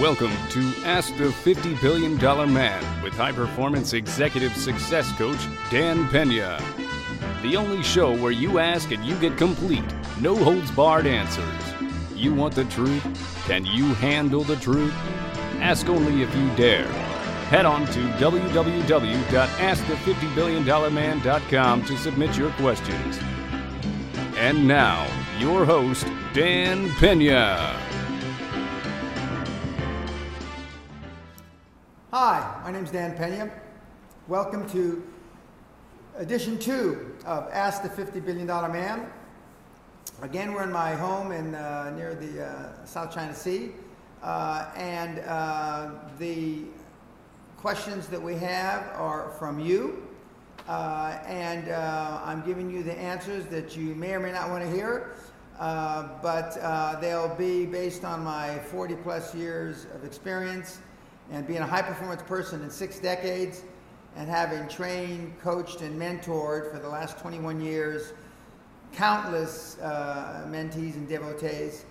Welcome to Ask the $50 Billion Man with high performance executive success coach Dan Pena. The only show where you ask and you get complete, no holds barred answers. You want the truth? Can you handle the truth? Ask only if you dare. Head on to www.askthefiftybilliondollarman.com to submit your questions. And now, your host, Dan Pena. My name is Dan Pena. Welcome to edition two of Ask the $50 Billion Man. Again, we're in my home in, uh, near the uh, South China Sea. Uh, and uh, the questions that we have are from you. Uh, and uh, I'm giving you the answers that you may or may not want to hear. but they'll be based on my 40 plus years of experience and being a high performance person in six decades and having trained, coached, and mentored for the last 21 years countless uh, mentees and devotees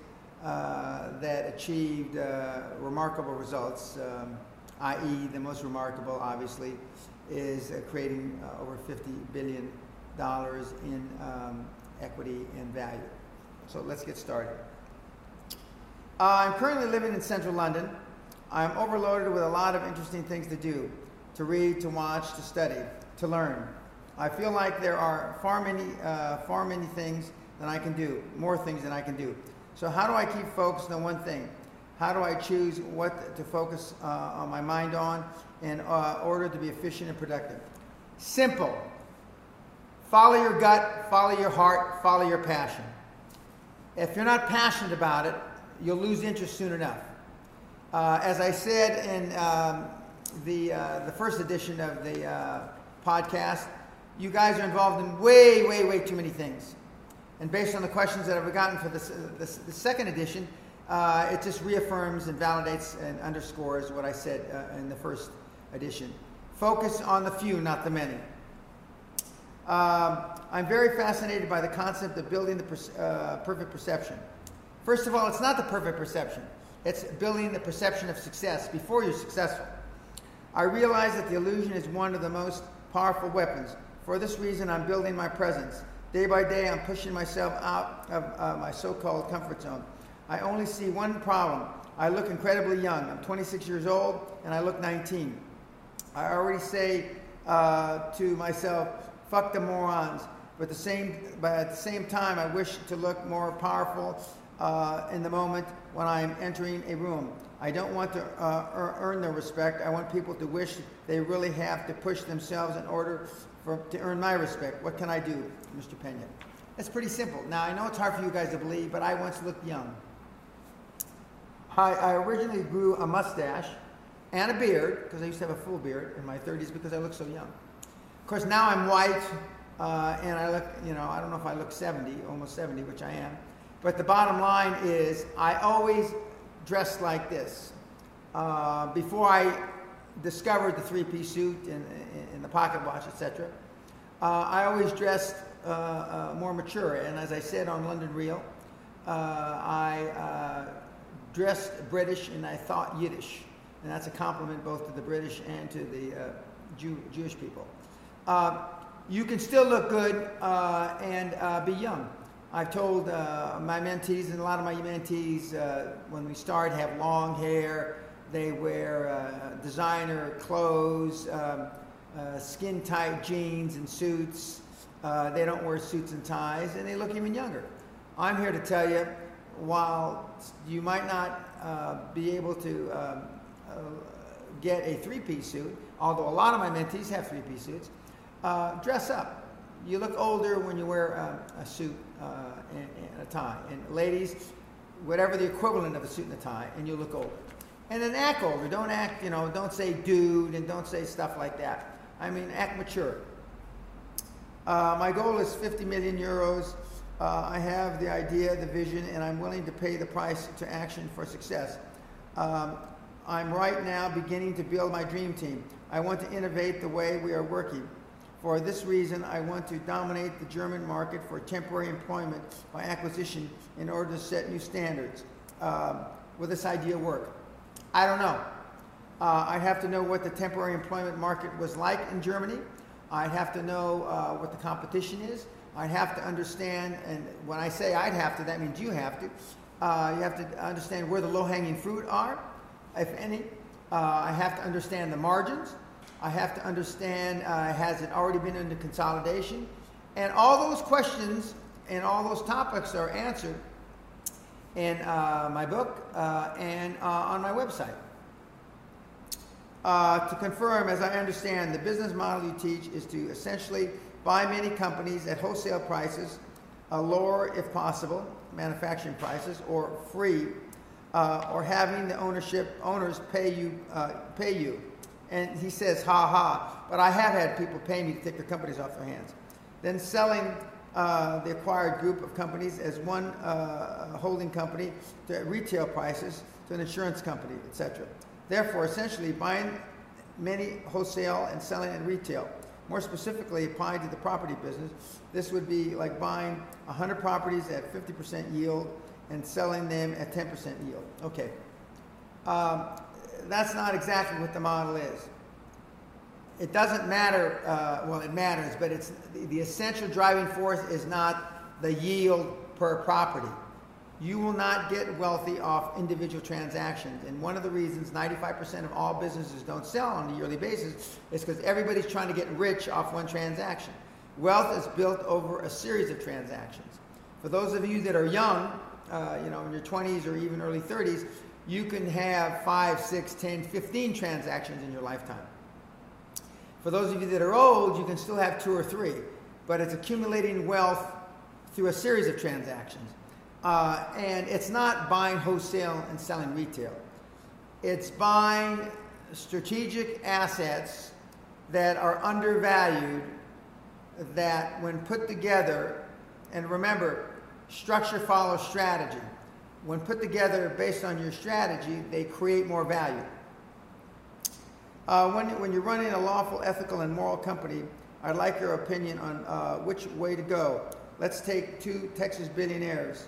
uh, that achieved uh, remarkable results, um, i.e., the most remarkable, obviously, is uh, creating uh, over $50 billion in um, equity and value. So let's get started. Uh, I'm currently living in central London. I'm overloaded with a lot of interesting things to do to read, to watch, to study, to learn. I feel like there are far many, uh, far many things that I can do, more things than I can do. So, how do I keep focused on one thing? How do I choose what to focus uh, on my mind on in uh, order to be efficient and productive? Simple. Follow your gut, follow your heart, follow your passion. If you're not passionate about it, you'll lose interest soon enough. Uh, as I said in um, the, uh, the first edition of the uh, podcast, you guys are involved in way, way, way too many things. And based on the questions that I've gotten for this, this the second edition, uh, it just reaffirms and validates and underscores what I said uh, in the first edition. Focus on the few, not the many. Um, I'm very fascinated by the concept of building the per- uh, perfect perception. First of all, it's not the perfect perception. It's building the perception of success before you're successful. I realize that the illusion is one of the most powerful weapons. For this reason, I'm building my presence. Day by day, I'm pushing myself out of uh, my so called comfort zone. I only see one problem. I look incredibly young. I'm 26 years old and I look 19. I already say uh, to myself, fuck the morons. But, the same, but at the same time, I wish to look more powerful uh, in the moment when I'm entering a room. I don't want to uh, earn their respect. I want people to wish they really have to push themselves in order for, to earn my respect. What can I do, Mr. Pena? It's pretty simple. Now, I know it's hard for you guys to believe, but I once looked young. I, I originally grew a mustache and a beard, because I used to have a full beard in my 30s because I looked so young. Of course, now I'm white, uh, and I look, you know, I don't know if I look 70, almost 70, which I am. But the bottom line is, I always dressed like this. Uh, before I discovered the three-piece suit and, and, the pocket watch, etc., uh, I always dressed uh, uh, more mature. And as I said on London Real, uh, I uh, dressed British and I thought Yiddish. And that's a compliment both to the British and to the Jew, Jewish people. you can still look good and be young. I've told uh, my mentees, and a lot of my mentees, uh, when we start, have long hair. They wear uh, designer clothes, um, uh, skin tight jeans and suits. Uh, they don't wear suits and ties, and they look even younger. I'm here to tell you, while you might not uh, be able to um, get a three piece suit, although a lot of my mentees have three piece suits, dress up you look older when you wear a, a suit uh, and, and, a tie. And ladies, whatever the equivalent of a suit and a tie, and you look older. And then act older. Don't act, you know, don't say dude and don't say stuff like that. I mean, act mature. Uh, my goal is 50 million euros. Uh, I have the idea, the vision, and I'm willing to pay the price to action for success. Um, I'm right now beginning to build my dream team. I want to innovate the way we are working. For this reason, I want to dominate the German market for temporary employment by acquisition in order to set new standards. Um, will this idea work? I don't know. Uh, I'd have to know what the temporary employment market was like in Germany. I'd have to know uh, what the competition is. I'd have to understand, and when I say I'd have to, that means you have to. Uh, you have to understand where the low-hanging fruit are, if any. Uh, I have to understand the margins. I have to understand, uh, has it already been under consolidation? And all those questions and all those topics are answered in uh, my book and on my website. Uh, to confirm, as I understand, the business model you teach is to essentially buy many companies at wholesale prices, uh, lower if possible, manufacturing prices, or free, uh, or having the ownership owners pay you uh, pay you. And he says, ha ha. But I have had people pay me to take their companies off their hands. Then selling uh, the acquired group of companies as one uh, holding company to retail prices to an insurance company, etc. Therefore, essentially buying many wholesale and selling in retail. More specifically, applied to the property business, this would be like buying 100 properties at 50% yield and selling them at 10% yield. Okay. Um, that's not exactly what the model is. It doesn't matter, uh, well, it matters, but it's the, essential driving force is not the yield per property you will not get wealthy off individual transactions. And one of the reasons 95% of all businesses don't sell on a yearly basis is because everybody's trying to get rich off one transaction. Wealth is built over a series of transactions. For those of you that are young, uh, you know, in your 20s or even early 30s, you can have 5, 6, 10, 15 transactions in your lifetime. For those of you that are old, you can still have two or three, but it's accumulating wealth through a series of transactions. Uh, and it's not buying wholesale and selling retail. It's buying strategic assets that are undervalued that when put together, and remember, structure follows strategy. When put together based on your strategy, they create more value. Uh, when, when you're running a lawful, ethical, and moral company, I'd like your opinion on uh, which way to go. Let's take two Texas billionaires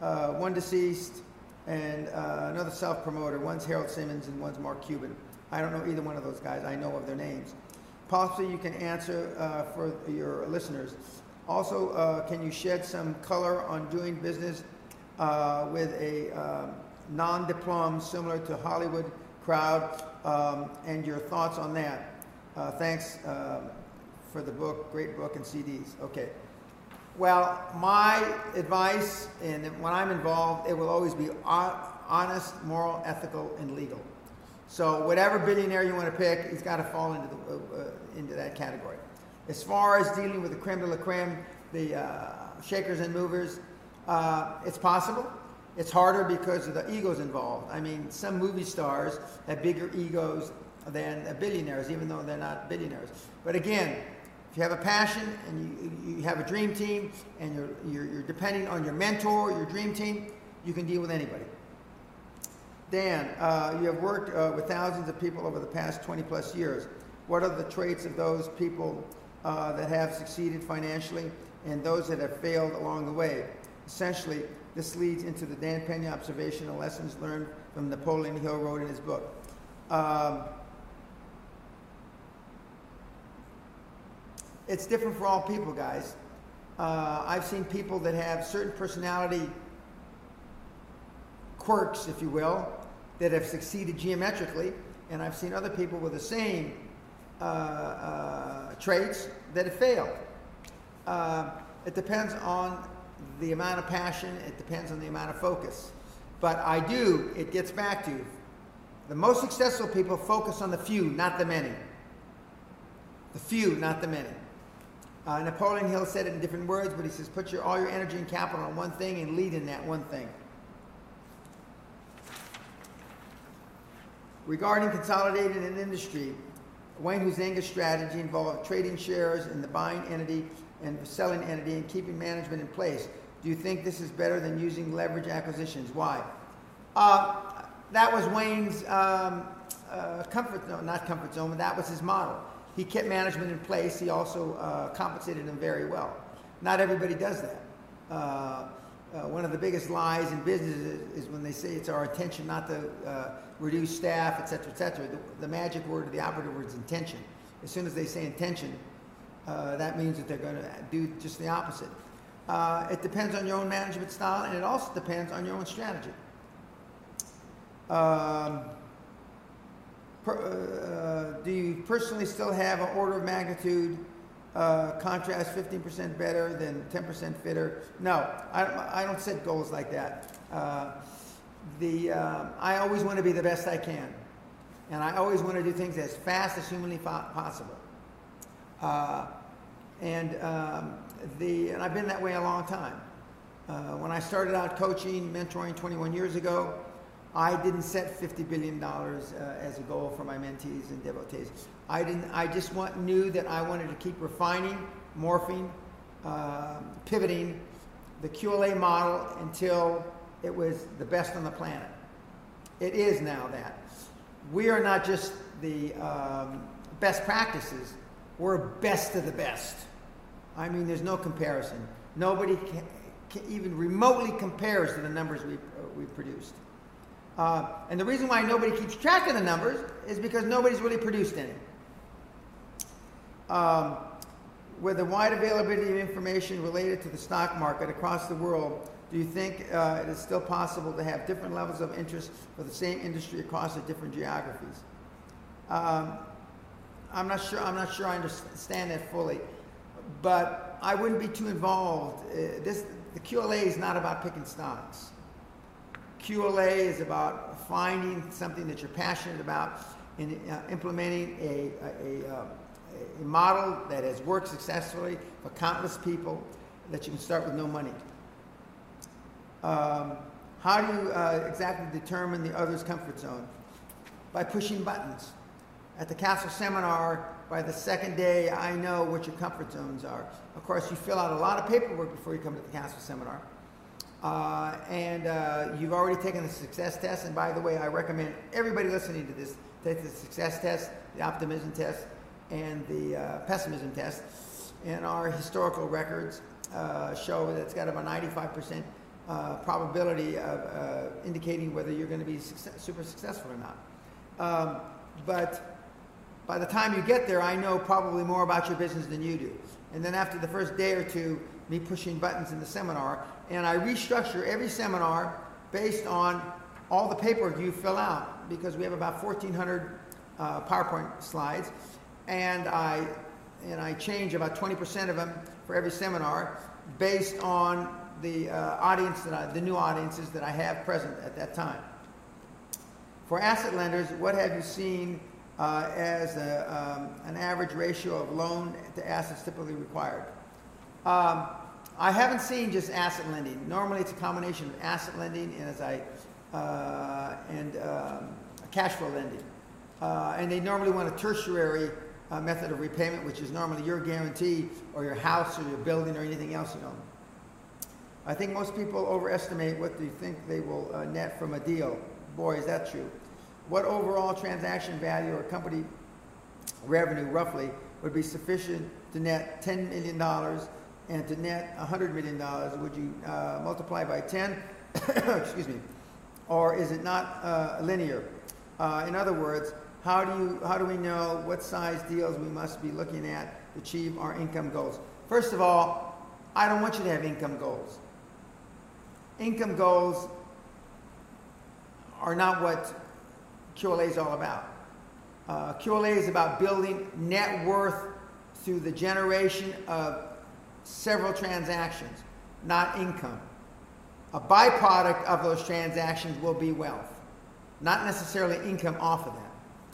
uh, one deceased, and uh, another self-promoter. One's Harold Simmons and one's Mark Cuban. I don't know either one of those guys. I know of their names. Possibly you can answer uh, for your listeners. Also, uh, can you shed some color on doing business uh, with a um, non-diplom similar to Hollywood crowd um, and your thoughts on that? Uh, thanks for the book, great book and CDs. Okay. Well, my advice, and when I'm involved, it will always be honest, moral, ethical, and legal. So whatever billionaire you want to pick, he's got to fall into, the, uh, uh, into that category. As far as dealing with the creme de la creme, the uh, shakers and movers, uh, it's possible. It's harder because of the egos involved. I mean, some movie stars have bigger egos than billionaires, even though they're not billionaires. But again, if you have a passion and you, you have a dream team and you're, you're, you're depending on your mentor, your dream team, you can deal with anybody. Dan, uh, you have worked uh, with thousands of people over the past 20 plus years. What are the traits of those people uh, that have succeeded financially and those that have failed along the way? Essentially, this leads into the Dan Pena observation and lessons learned from Napoleon Hill wrote in his book. Um, it's different for all people, guys. Uh, I've seen people that have certain personality quirks, if you will, that have succeeded geometrically, and I've seen other people with the same uh, uh, traits that have failed. Uh, it depends on the amount of passion, it depends on the amount of focus. But I do, it gets back to the most successful people focus on the few, not the many. The few, not the many. Uh, Napoleon Hill said it in different words, but he says, put your, all your energy and capital on one thing and lead in that one thing. Regarding consolidating an industry, Wayne Huizenga's strategy involved trading shares in the buying entity and selling entity and keeping management in place. Do you think this is better than using leverage acquisitions? Why? Uh, that was Wayne's um, uh, comfort zone, not comfort zone, but that was his model. He kept management in place. He also uh, compensated them very well. Not everybody does that. Uh, uh, one of the biggest lies in business is, is, when they say it's our intention not to uh, reduce staff, et cetera, et cetera. The, the, magic word, the operative word is intention. As soon as they say intention, uh, that means that they're going to do just the opposite. Uh, it depends on your own management style, and it also depends on your own strategy. Um, per, uh, do you personally still have an order of magnitude uh, contrast 15% better than 10% fitter. No, I, I don't set goals like that. Uh, the, uh, I always want to be the best I can. And I always want to do things as fast as humanly possible. Uh, and, um, the, and I've been that way a long time. Uh, when I started out coaching, mentoring 21 years ago, I didn't set $50 billion uh, as a goal for my mentees and devotees. I didn't. I just want, knew that I wanted to keep refining, morphing, uh, pivoting the QLA model until it was the best on the planet. It is now that. We are not just the um, best practices, we're best of the best. I mean, there's no comparison. Nobody can, can even remotely compares to the numbers we, uh, we produced. Uh, and the reason why nobody keeps track of the numbers is because nobody's really produced any. Um, with the wide availability of information related to the stock market across the world, do you think uh, it is still possible to have different levels of interest for the same industry across the different geographies? Um, I'm not sure. I'm not sure I understand that fully, but I wouldn't be too involved. Uh, this the QLA is not about picking stocks. QLA is about finding something that you're passionate about and uh, implementing a, a, a, uh, a, model that has worked successfully for countless people that you can start with no money. Um, how do you uh, exactly determine the other's comfort zone? By pushing buttons. At the Castle Seminar, by the second day, I know what your comfort zones are. Of course, you fill out a lot of paperwork before you come to the Castle Seminar. Uh, and uh, you've already taken the success test. And by the way, I recommend everybody listening to this take the success test, the optimism test, and the uh, pessimism test. And our historical records uh, show that it's got about 95% uh, probability of uh, indicating whether you're going to be success super successful or not. Um, but by the time you get there, I know probably more about your business than you do. And then after the first day or two, me pushing buttons in the seminar, and I restructure every seminar based on all the paperwork you fill out because we have about 1,400 uh, PowerPoint slides, and I and I change about 20% of them for every seminar based on the uh, audience that I, the new audiences that I have present at that time. For asset lenders, what have you seen uh, as a, um, an average ratio of loan to assets typically required? Um, I haven't seen just asset lending. Normally, it's a combination of asset lending and as I uh, and um, cash flow lending. Uh, and they normally want a tertiary uh, method of repayment, which is normally your guarantee or your house or your building or anything else you own. I think most people overestimate what they think they will uh, net from a deal. Boy, is that true. What overall transaction value or company revenue, roughly, would be sufficient to net $10 million and to net $100 million, would you uh, multiply by 10? Excuse me. Or is it not uh, linear? Uh, in other words, how do, you, how do we know what size deals we must be looking at to achieve our income goals? First of all, I don't want you to have income goals. Income goals are not what QLA is all about. Uh, QLA is about building net worth through the generation of several transactions, not income. A byproduct of those transactions will be wealth, not necessarily income off of that,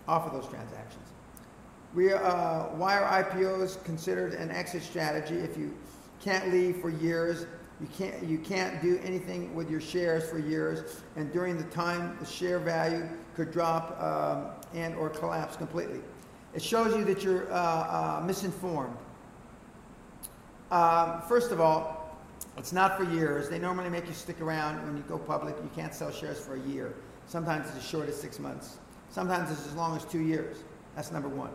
off of those transactions. We, uh, why are IPOs considered an exit strategy if you can't leave for years? You can't, you can't do anything with your shares for years, and during the time, the share value could drop um, and or collapse completely. It shows you that you're uh, uh, misinformed. Um, first of all, it's not for years. They normally make you stick around when you go public. You can't sell shares for a year. Sometimes it's as short as six months. Sometimes it's as long as two years. That's number one.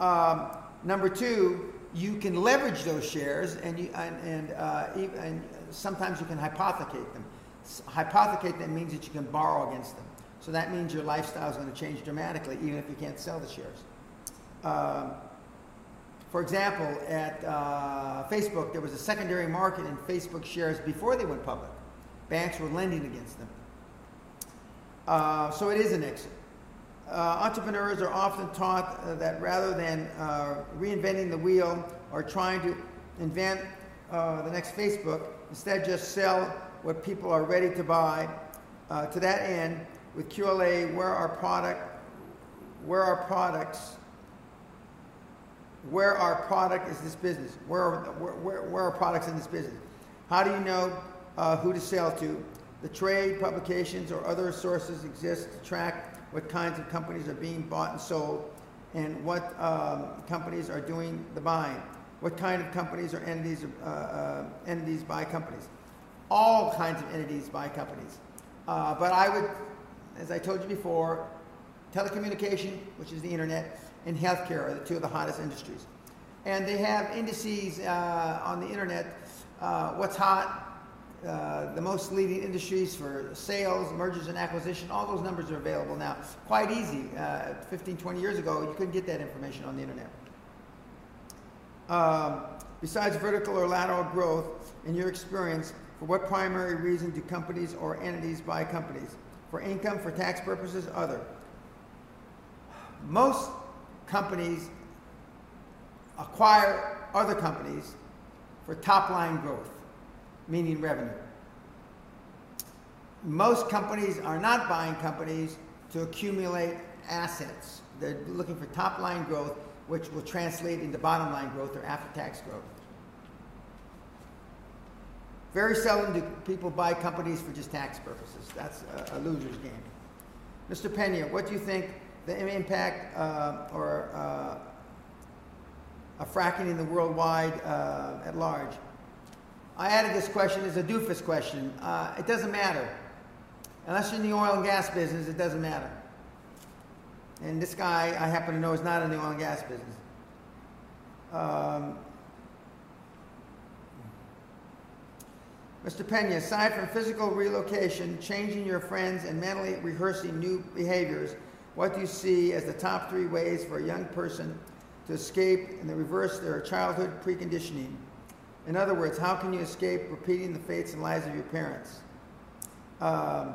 Um, number two, you can leverage those shares and, you, and, and, uh, and sometimes you can hypothecate them. Hypothecate them means that you can borrow against them. So that means your lifestyle is going to change dramatically, even if you can't sell the shares. Um, for example, at uh, Facebook, there was a secondary market in Facebook shares before they went public. Banks were lending against them. Uh, so it is an exit. Uh, entrepreneurs are often taught uh, that rather than uh, reinventing the wheel or trying to invent uh, the next Facebook, instead just sell what people are ready to buy. To that end, with QLA, where our product, where our products, where our product is this business, where, where, where, where our products in this business. How do you know uh, who to sell to? The trade, publications, or other sources exist to track what kinds of companies are being bought and sold, and what um, companies are doing the buying. What kind of companies or entities, uh, uh, entities buy companies? All kinds of entities buy companies. Uh, but I would, as I told you before, telecommunication, which is the internet, and healthcare are the two of the hottest industries. And they have indices uh, on the internet, uh, what's hot, uh, the most leading industries for sales, mergers and acquisition, all those numbers are available now. Quite easy. Uh, 15, 20 years ago, you couldn't get that information on the internet. Um, besides vertical or lateral growth, in your experience, for what primary reason do companies or entities buy companies? For income, for tax purposes, other. Most companies acquire other companies for top line growth meaning revenue. Most companies are not buying companies to accumulate assets. They're looking for top line growth, which will translate into bottom line growth or after tax growth. Very seldom do people buy companies for just tax purposes. That's a, a loser's game. Mr. Pena, what do you think the impact uh, or uh, of fracking in the worldwide uh, at large? I added this question as a doofus question. Uh, it doesn't matter. Unless you're in the oil and gas business, it doesn't matter. And this guy, I happen to know, is not in the oil and gas business. Um, Mr. Pena, aside from physical relocation, changing your friends, and mentally rehearsing new behaviors, what do you see as the top three ways for a young person to escape and to reverse their childhood preconditioning? In other words, how can you escape repeating the fates and lives of your parents? Um,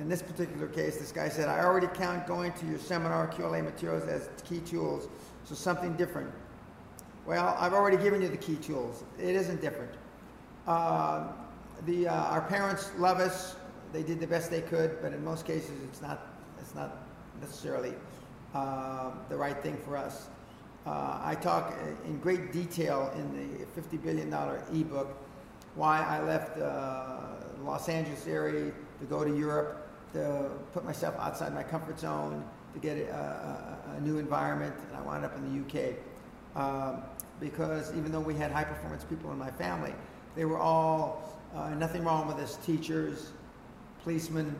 in this particular case, this guy said, I already count going to your seminar QLA materials as key tools, so something different. Well, I've already given you the key tools. It isn't different. Uh, the, uh, our parents love us. They did the best they could, but in most cases, it's not, it's not necessarily uh, the right thing for us. Uh, I talk in great detail in the $50 billion ebook why I left uh, the Los Angeles area to go to Europe, to put myself outside my comfort zone, to get a, a, a new environment, and I wound up in the UK. Um, because even though we had high performance people in my family, they were all, uh, nothing wrong with us, teachers, policemen,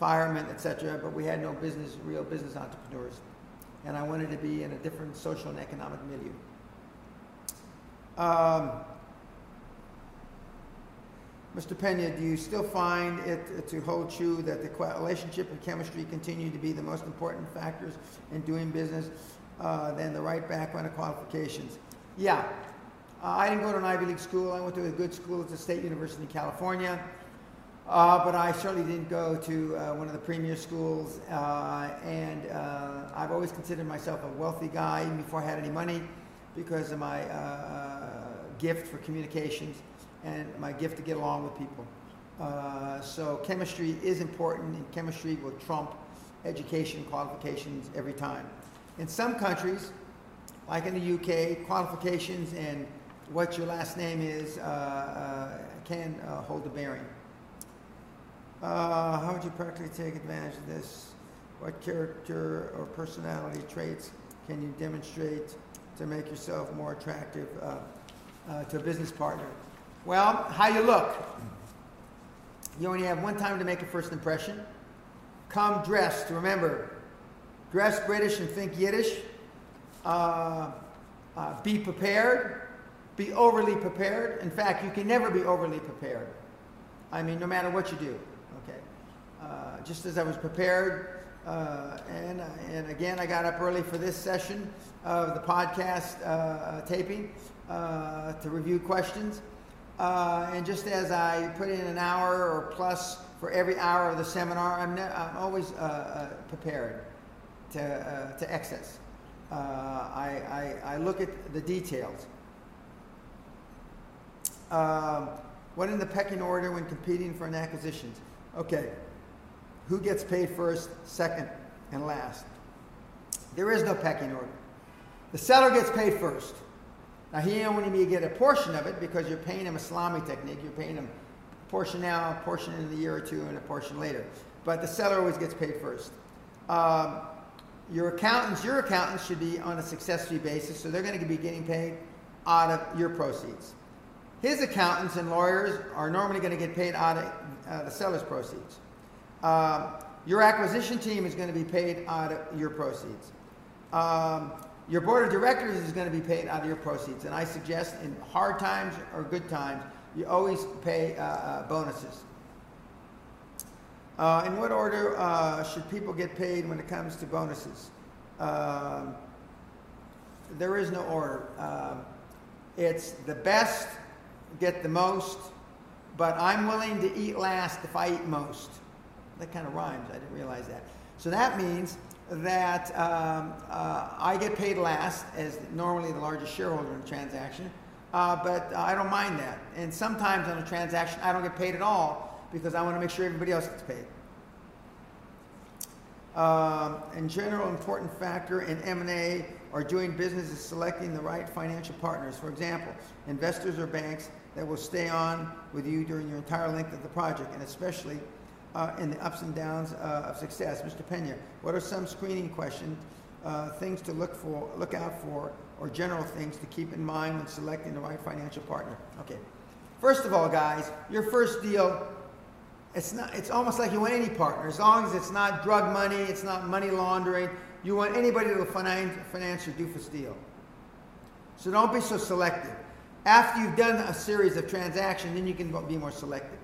firemen, etc., but we had no business, real business entrepreneurs and I wanted to be in a different social and economic milieu. Um, Mr. Pena, do you still find it to hold true that the relationship and chemistry continue to be the most important factors in doing business uh, than the right background and qualifications? Yeah. Uh, I didn't go to an Ivy League school. I went to a good school at the State University in California. Uh, but I certainly didn't go to uh, one of the premier schools, uh, and uh, I've always considered myself a wealthy guy even before I had any money because of my uh, gift for communications and my gift to get along with people. So chemistry is important, and chemistry will trump education qualifications every time. In some countries, like in the UK, qualifications and what your last name is can hold a bearing. Uh, how would you practically take advantage of this? What character or personality traits can you demonstrate to make yourself more attractive uh, uh, to a business partner? Well, how you look. You only have one time to make a first impression. Come dressed. Remember, dress British and think Yiddish. Uh, uh, be prepared. be overly prepared. In fact, you can never be overly prepared. I mean, no matter what you do. Okay. Uh, just as I was prepared, uh, and uh, and again, I got up early for this session of the podcast uh, taping to review questions. and just as I put in an hour or plus for every hour of the seminar, I'm, ne- I'm always prepared to to excess. I, I I look at the details. Um, what in the pecking order when competing for an acquisition? Okay, who gets paid first, second, and last? There is no pecking order. The seller gets paid first. Now he only may get a portion of it because you're paying him a salami technique. You're paying him a portion now, a portion in a year or two, and a portion later. But the seller always gets paid first. Um, your accountants, your accountants should be on a success fee basis, so they're going to be getting paid out of your proceeds. His accountants and lawyers are normally going to get paid out of uh, the seller's proceeds. Uh, your acquisition team is going to be paid out of your proceeds. Um, your board of directors is going to be paid out of your proceeds. And I suggest in hard times or good times, you always pay uh, uh, bonuses. Uh, in what order uh, should people get paid when it comes to bonuses? Um, there is no order. Um, it's the best get the most, but I'm willing to eat last if I eat most. That kind of rhymes. I didn't realize that. So that means that um, uh, I get paid last as normally the largest shareholder in a transaction, uh, but I don't mind that. And sometimes on a transaction, I don't get paid at all because I want to make sure everybody else gets paid. Um, in general, important factor in M&A or doing business is selecting the right financial partners. For example, investors or banks that will stay on with you during your entire length of the project, and especially uh, in the ups and downs uh, of success. Mr. Pena, what are some screening questions, uh, things to look for, look out for, or general things to keep in mind when selecting the right financial partner? Okay. First of all, guys, your first deal, it's not. It's almost like you want any partner, as long as it's not drug money, it's not money laundering. You want anybody to finance, finance your doofus deal. So don't be so selective. After you've done a series of transactions, then you can be more selective.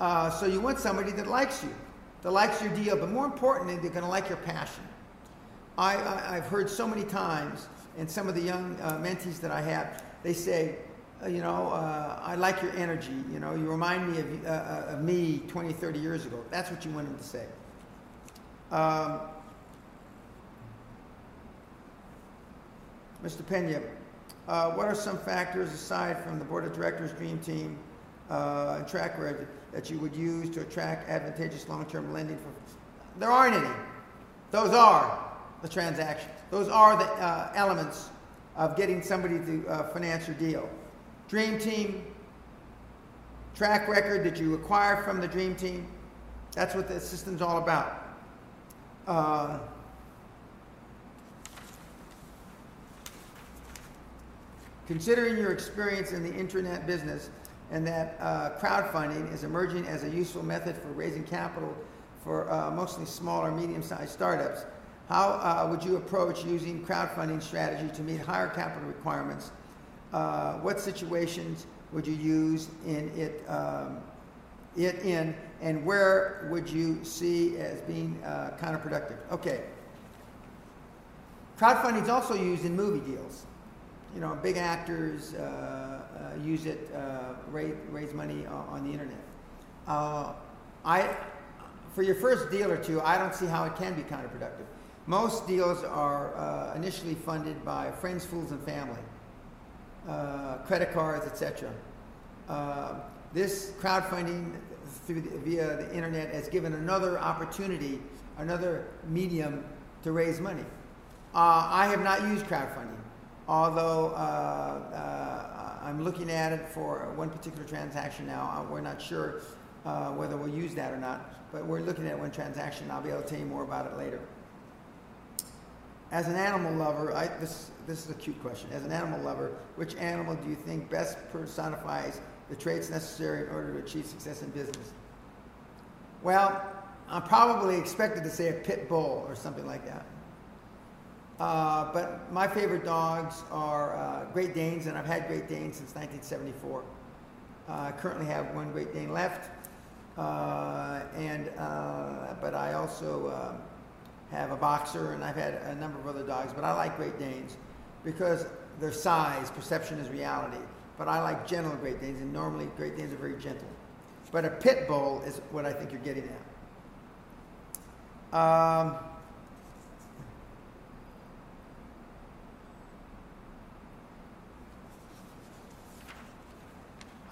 Uh, so you want somebody that likes you, that likes your deal, but more importantly, they're going to like your passion. I, I, have heard so many times, and some of the young uh, mentees that I have, they say, you know, uh, I like your energy. You know, you remind me of, uh, uh, of, me 20, 30 years ago. That's what you want them to say. Um, Mr. Pena, uh, what are some factors aside from the board of directors, dream team, uh, and track record that you would use to attract advantageous long-term lending? For there aren't any. Those are the transactions. Those are the uh, elements of getting somebody to uh, finance your deal. Dream team, track record that you acquire from the dream team. That's what the system's all about. Uh, Considering your experience in the internet business and that uh, crowdfunding is emerging as a useful method for raising capital for uh, mostly small or medium-sized startups, how uh, would you approach using crowdfunding strategy to meet higher capital requirements? Uh, what situations would you use in it, um, it in, and where would you see as being uh, counterproductive? Okay. Crowdfunding is also used in movie deals you know, big actors uh, uh, use it, uh, raise, raise money on the internet. I, for your first deal or two, I don't see how it can be counterproductive. Most deals are initially funded by friends, fools, and family, uh, credit cards, etc. this crowdfunding through the, via the internet has given another opportunity, another medium to raise money. I have not used crowdfunding although uh, uh, I'm looking at it for one particular transaction now. Uh, we're not sure uh, whether we'll use that or not, but we're looking at one transaction. I'll be able to tell you more about it later. As an animal lover, I, this, this is a cute question. As an animal lover, which animal do you think best personifies the traits necessary in order to achieve success in business? Well, I'm probably expected to say a pit bull or something like that. Uh, but my favorite dogs are uh, Great Danes, and I've had Great Danes since 1974. Uh, I currently have one Great Dane left, uh, and uh, but I also uh, have a boxer, and I've had a number of other dogs. But I like Great Danes because their size, perception is reality. But I like gentle Great Danes, and normally Great Danes are very gentle. But a pit bull is what I think you're getting at. Um,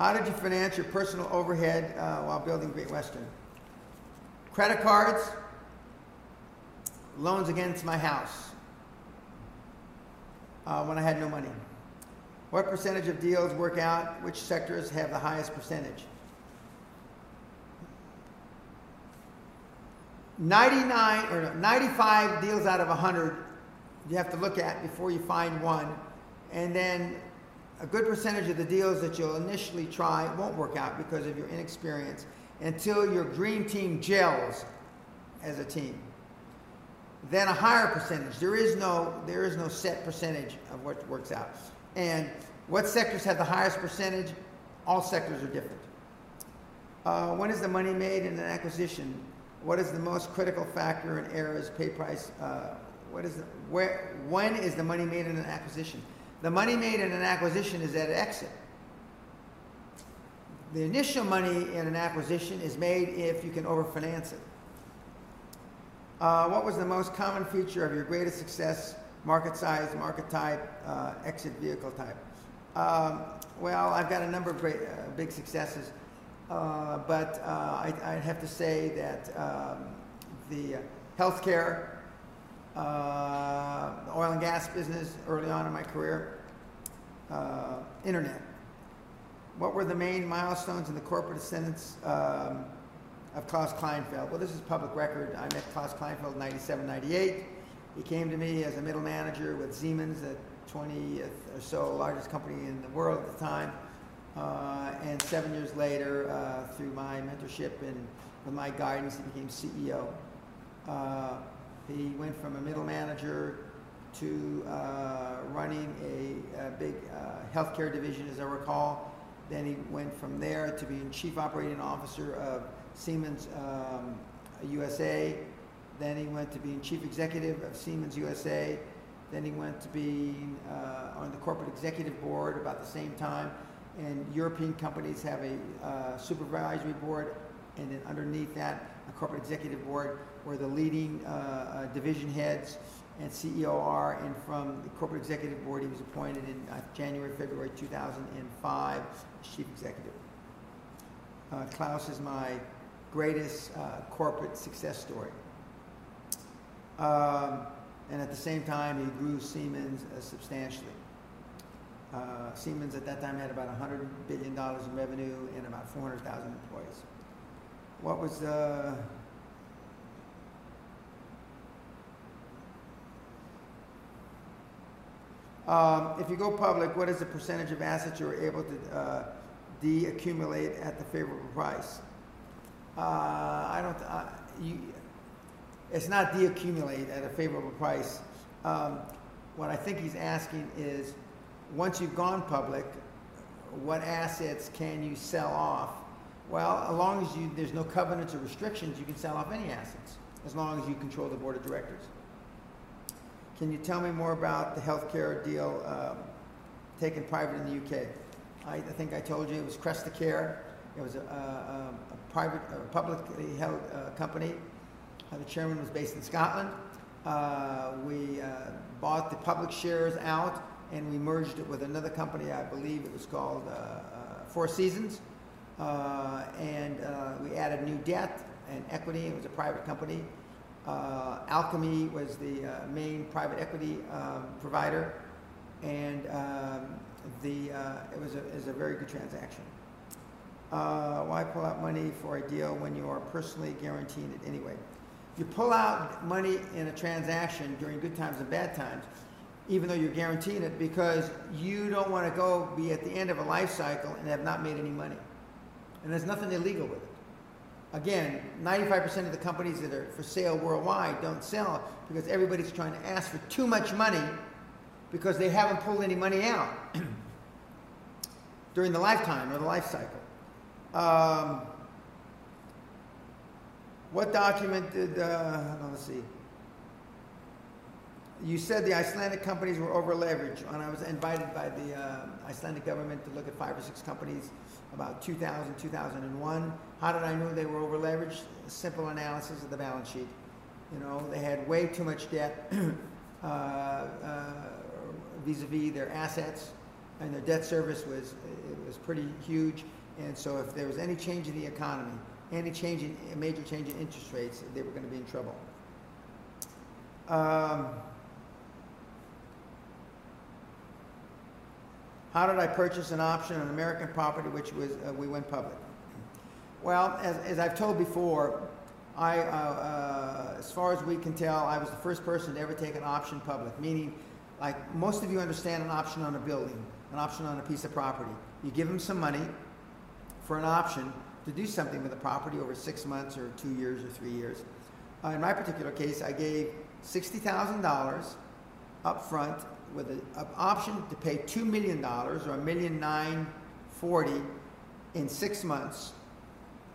How did you finance your personal overhead uh, while building Great Western? Credit cards, loans against my house uh, when I had no money. What percentage of deals work out? Which sectors have the highest percentage? 99 or 95 deals out of 100 you have to look at before you find one. And then a good percentage of the deals that you'll initially try won't work out because of your inexperience until your dream team gels as a team. Then a higher percentage. There is no there is no set percentage of what works out. And what sectors have the highest percentage? All sectors are different. Uh, when is the money made in an acquisition? What is the most critical factor in errors, pay price? Uh, what is the, where, when is the money made in an acquisition? The money made in an acquisition is at exit. The initial money in an acquisition is made if you can overfinance it. Uh, what was the most common feature of your greatest success, market size, market type, uh, exit vehicle type? Um, well, I've got a number of great, uh, big successes, uh, but uh, I, would have to say that um, the healthcare, the oil and gas business early on in my career, internet. What were the main milestones in the corporate ascendance um, of Klaus Kleinfeld? Well, this is public record. I met Klaus Kleinfeld in 97, 98. He came to me as a middle manager with Siemens, the 20th or so largest company in the world at the time. Uh, and seven years later, uh, through my mentorship and with my guidance, he became CEO. Uh, he went from a middle manager to uh, running a, a big uh, healthcare division, as I recall. Then he went from there to being chief operating officer of Siemens um, USA. Then he went to being chief executive of Siemens USA. Then he went to being uh, on the corporate executive board about the same time. And European companies have a uh, supervisory board, and then underneath that, a corporate executive board where the leading uh, uh division heads and CEO are, and from the corporate executive board, he was appointed in uh, January, February 2005 as chief executive. Uh, Klaus is my greatest uh, corporate success story. Um, and at the same time, he grew Siemens uh, substantially. Uh, Siemens at that time had about $100 billion in revenue and about 400,000 employees. What was the uh, Um, if you go public, what is the percentage of assets you're able to uh, de-accumulate at the favorable price? Uh, I don't. Uh, you, it's not de-accumulate at a favorable price. Um, what I think he's asking is, once you've gone public, what assets can you sell off? Well, as long as you, there's no covenants or restrictions, you can sell off any assets, as long as you control the board of directors. Can you tell me more about the healthcare deal um, taken private in the UK? I, I, think I told you it was Crestacare. It was a, a, a private, a publicly held uh, company. Uh, the chairman was based in Scotland. Uh, we uh, bought the public shares out and we merged it with another company. I believe it was called uh, uh, Four Seasons. and we added new debt and equity. It was a private company. Uh, Alchemy was the uh, main private equity um, provider, and um, the, uh, it, was a, it was a very good transaction. Uh, why pull out money for a deal when you are personally guaranteeing it anyway? You pull out money in a transaction during good times and bad times, even though you're guaranteeing it, because you don't want to go be at the end of a life cycle and have not made any money. And there's nothing illegal with it. Again, 95% of the companies that are for sale worldwide don't sell because everybody's trying to ask for too much money because they haven't pulled any money out during the lifetime or the life cycle. Um, what document did, uh, let's see. You said the Icelandic companies were over leveraged, and I was invited by the uh, Icelandic government to look at five or six companies about 2000, 2001. How did I know they were over leveraged? Simple analysis of the balance sheet. You know, they had way too much debt uh, uh, vis-a-vis their assets, and their debt service was it was pretty huge. And so, if there was any change in the economy, any change in a major change in interest rates, they were going to be in trouble. Um, How did I purchase an option on American property which was uh, we went public? Well, as, as I've told before, I, uh, uh, as far as we can tell, I was the first person to ever take an option public, meaning, like most of you understand an option on a building, an option on a piece of property. You give them some money for an option to do something with the property over six months or two years or three years. Uh, in my particular case, I gave $60,000 up front with an option to pay $2 million or a million nine forty in six months.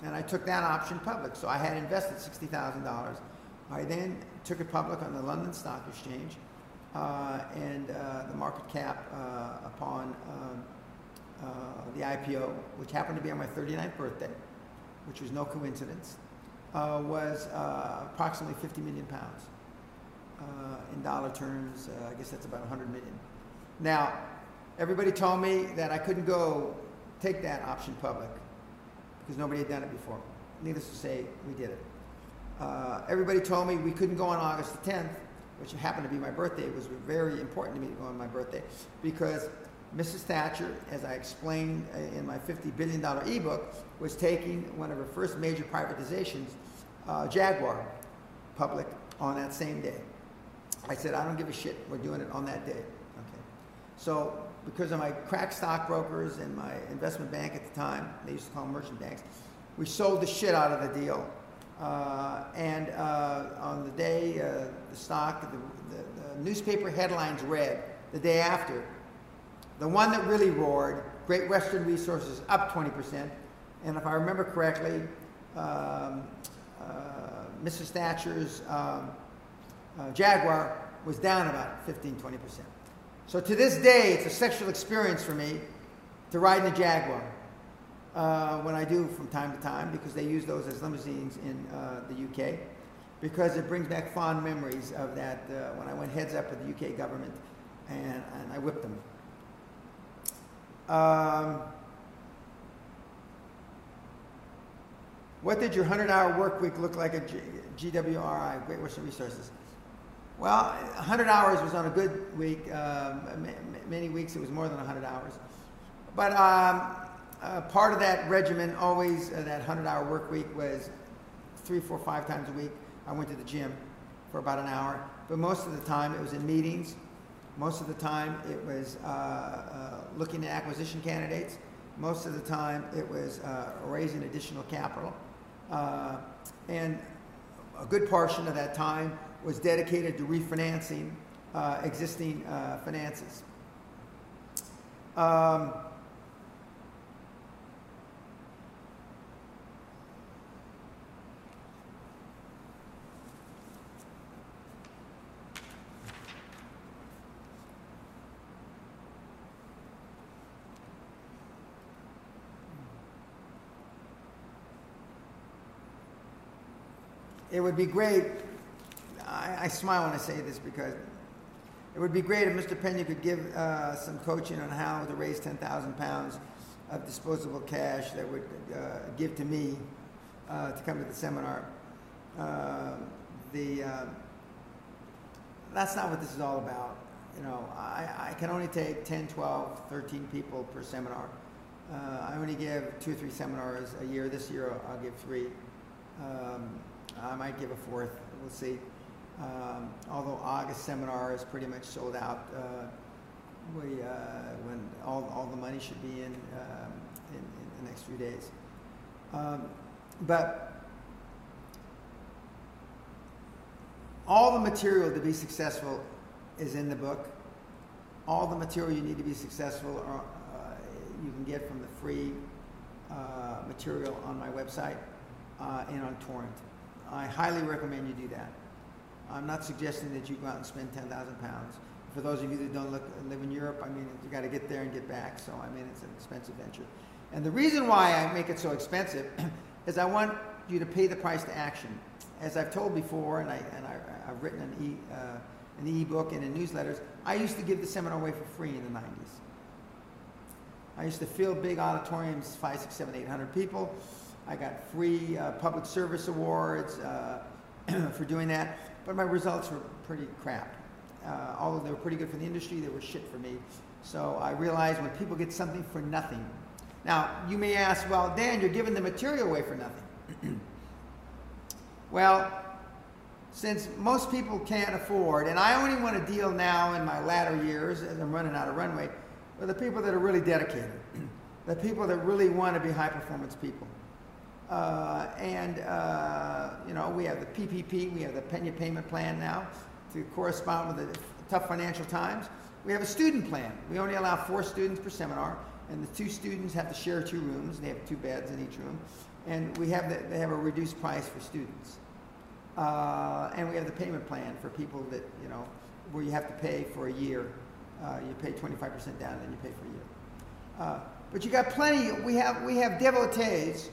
And I took that option public. So I had invested $60,000. I then took it public on the London Stock Exchange. Uh, and uh, the market cap uh, upon um, uh, the IPO, which happened to be on my 39th birthday, which was no coincidence, uh, was uh, approximately 50 million pounds uh, in dollar terms, uh, I guess that's about 100 million. Now, everybody told me that I couldn't go take that option public because nobody had done it before. Needless to say, we did it. Everybody told me we couldn't go on August the 10th, which happened to be my birthday. It was very important to me to go on my birthday because Mrs. Thatcher, as I explained uh, in my $50 billion ebook, was taking one of her first major privatizations, uh, Jaguar, public on that same day. I said, I don't give a shit. We're doing it on that day. Okay. So because of my crack stockbrokers and my investment bank at the time, they used to call them merchant banks, we sold the shit out of the deal. Uh, and uh, on the day uh, the stock, the, the, the, newspaper headlines read the day after, the one that really roared, Great Western Resources up 20%. And if I remember correctly, um, uh, Mrs. Thatcher's um, uh, Jaguar was down about 15, 20%. So to this day, it's a sexual experience for me to ride in a Jaguar. Uh, when I do from time to time, because they use those as limousines in uh, the UK, because it brings back fond memories of that uh, when I went heads up with the UK government and, and I whipped them. Um, what did your 100 hour work week look like at G- GWRI, Great Western Resources? Well, 100 hours was on a good week. Um, many weeks it was more than 100 hours. But um, uh, part of that regimen, always uh, that 100 hour work week, was three, four, five times a week. I went to the gym for about an hour. But most of the time it was in meetings. Most of the time it was uh, uh looking at acquisition candidates. Most of the time it was uh, raising additional capital. Uh, and a good portion of that time was dedicated to refinancing uh, existing uh, finances. Um, it would be great I, I, smile when I say this because it would be great if Mr. Pena could give uh, some coaching on how to raise 10,000 pounds of disposable cash that would uh, give to me uh, to come to the seminar. Uh, the, uh, that's not what this is all about. You know, I, I can only take 10, 12, 13 people per seminar. Uh, I only give two or three seminars a year. This year I'll give three. Um, I might give a fourth. We'll see. Um, although August seminar is pretty much sold out, uh, we uh, when all, all the money should be in, um, in, in the next few days. Um, but all the material to be successful is in the book. All the material you need to be successful are, uh, you can get from the free uh, material on my website uh, and on Torrent. I highly recommend you do that. I'm not suggesting that you go out and spend 10,000 pounds. For those of you that don't look, live in Europe, I mean, you got to get there and get back. So, I mean, it's an expensive venture. And the reason why I make it so expensive is I want you to pay the price to action. As I've told before, and, I, and I, have written an, e, uh, an e-book and in newsletters, I used to give the seminar away for free in the 90s. I used to fill big auditoriums, five, six, seven, eight hundred people. I got free uh, public service awards uh, for doing that, but my results were pretty crap. Uh, although they were pretty good for the industry, they were shit for me. So I realized when people get something for nothing. Now, you may ask, well, Dan, you're giving the material away for nothing. well, since most people can't afford, and I only want to deal now in my latter years as I'm running out of runway, with the people that are really dedicated, the people that really want to be high performance people. Uh, and, uh, you know, we have the PPP, we have the Pena payment plan now to correspond with the tough financial times. We have a student plan. We only allow four students per seminar, and the two students have to share two rooms. They have two beds in each room. And we have the, they have a reduced price for students. Uh, and we have the payment plan for people that, you know, where you have to pay for a year. Uh, you pay 25% down, then you pay for a year. Uh, but you got plenty, we have, we have devotees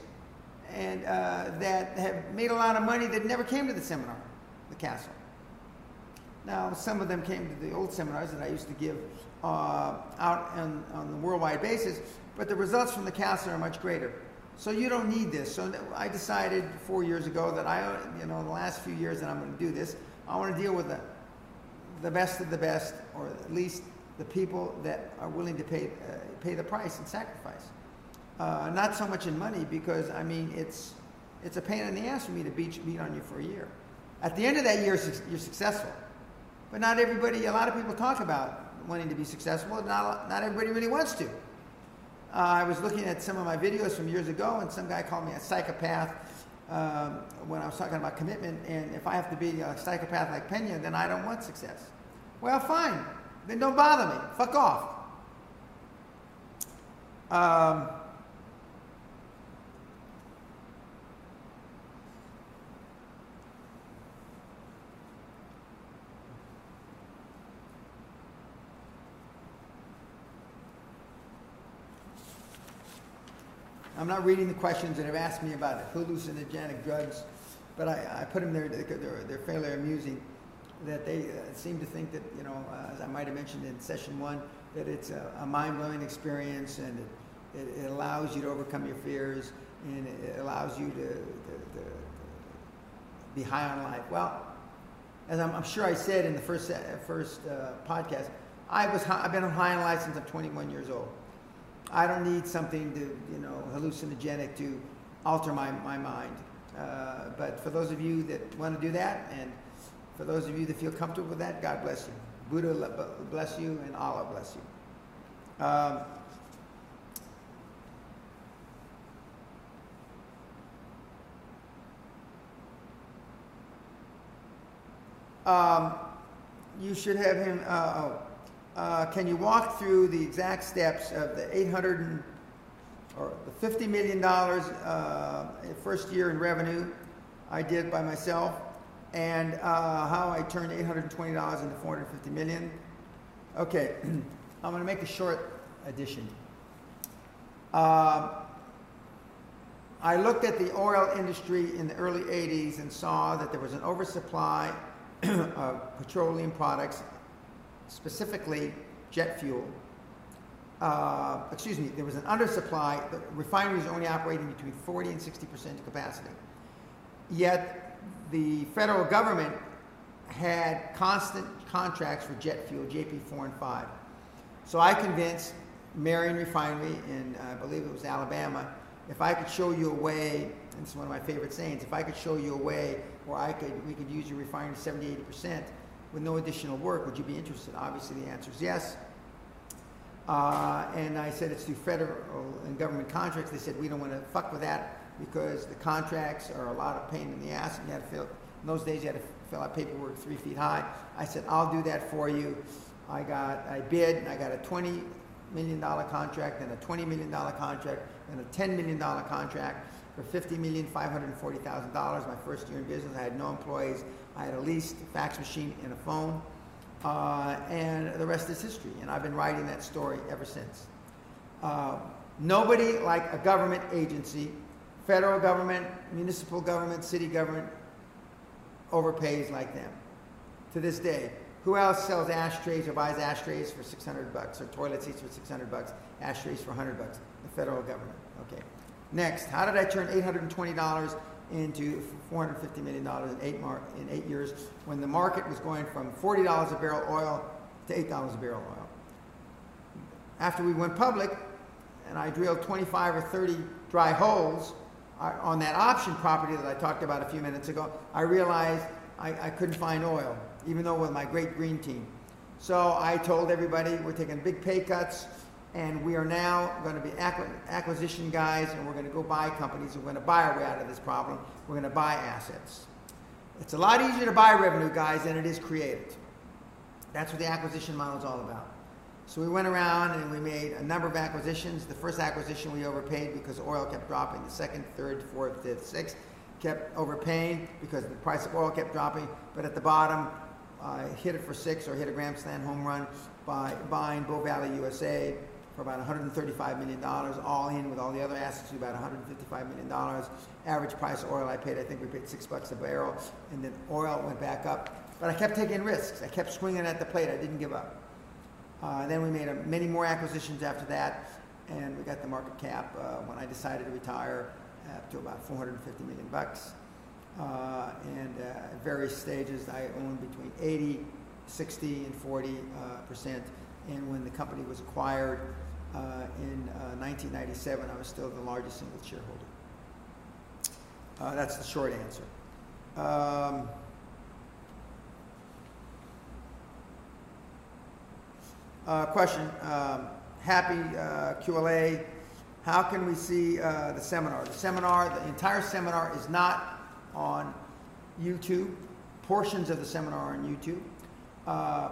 and uh, that have made a lot of money that never came to the seminar, the castle. Now, some of them came to the old seminars that I used to give uh, out on, on the worldwide basis, but the results from the castle are much greater. So you don't need this. So I decided four years ago that I, you know, the last few years that I'm going to do this, I want to deal with the, the best of the best, or at least the people that are willing to pay, uh, pay the price and sacrifice. Uh, not so much in money because I mean it's it's a pain in the ass for me to beat, beat on you for a year. At the end of that year, you're successful, but not everybody. A lot of people talk about wanting to be successful. Not not everybody really wants to. Uh, I was looking at some of my videos from years ago, and some guy called me a psychopath um, when I was talking about commitment. And if I have to be a psychopath like Pena, then I don't want success. Well, fine. Then don't bother me. Fuck off. Um, I'm not reading the questions that have asked me about hallucinogenic drugs, but I, I put them there they're, they're fairly amusing. That they uh, seem to think that, you know, uh, as I might have mentioned in session one, that it's a, a mind blowing experience and it, it, it, allows you to overcome your fears and it allows you to, to, to, to be high on life. Well, as I'm, I'm, sure I said in the first, first uh, podcast, I was, I've been high on life since I'm 21 years old. I don't need something to, you know, hallucinogenic to alter my, my mind. Uh, but for those of you that want to do that, and for those of you that feel comfortable with that, God bless you. Buddha bless you, and Allah bless you. Um, um, you should have him. Uh, oh, uh, can you walk through the exact steps of the 800 and, or the 50 million dollars uh, first year in revenue I did by myself, and uh, how I turned 820 dollars into 450 million? Okay, I'm going to make a short addition. Um, I looked at the oil industry in the early 80s and saw that there was an oversupply of petroleum products specifically jet fuel. Uh, excuse me, there was an undersupply. The refineries only operating between 40 and 60 percent capacity. Yet the federal government had constant contracts for jet fuel, JP4 and 5. So I convinced Marion Refinery in, I believe it was Alabama, if I could show you a way, and it's one of my favorite sayings, if I could show you a way where I could, we could use your refinery 70, 80 percent, with no additional work, would you be interested? Obviously, the answer is yes. Uh, and I said it's through federal and government contracts. They said we don't want to fuck with that because the contracts are a lot of pain in the ass, and you have to fill, In those days, you had to fill out paperwork three feet high. I said, I'll do that for you. I got, I bid, and I got a $20 million contract, and a $20 million contract, and a $10 million contract for $50,540,000. My first year in business, I had no employees. I had a leased fax machine and a phone. Uh, and the rest is history. And I've been writing that story ever since. Uh, nobody like a government agency, federal government, municipal government, city government, overpays like them to this day. Who else sells ashtrays or buys ashtrays for 600 bucks or toilet seats for 600 bucks, ashtrays for 100 bucks? The federal government. Okay. Next, how did I turn $820 into $450 million in eight, in eight years when the market was going from $40 a barrel oil to $8 a barrel oil? After we went public, and I drilled 25 or 30 dry holes I, on that option property that I talked about a few minutes ago, I realized I, I couldn't find oil, even though with my great green team. So I told everybody we're taking big pay cuts and we are now going to be acquisition guys and we're going to go buy companies we're going to buy our way out of this problem. We're going to buy assets. It's a lot easier to buy revenue, guys, than it is create it. That's what the acquisition model is all about. So we went around and we made a number of acquisitions. The first acquisition we overpaid because oil kept dropping. The second, third, fourth, fifth, sixth kept overpaying because the price of oil kept dropping. But at the bottom, I uh, hit it for six or hit a grand slam home run by buying Bow Valley USA for about $135 million, all in with all the other assets, about $155 million. Average price of oil I paid, I think we paid six bucks a barrel, and then oil went back up. But I kept taking risks. I kept swinging at the plate. I didn't give up. Uh, then we made a, many more acquisitions after that, and we got the market cap uh, when I decided to retire up to about 450 million bucks. Uh, and uh, at various stages, I owned between 80, 60, and 40 uh, percent. And when the company was acquired, in 1997, uh, I was still the largest single shareholder. Uh, that's the short answer. Um, uh, question. Um, happy uh, QLA. How can we see uh, the seminar? The seminar, the entire seminar is not on YouTube. Portions of the seminar are on YouTube.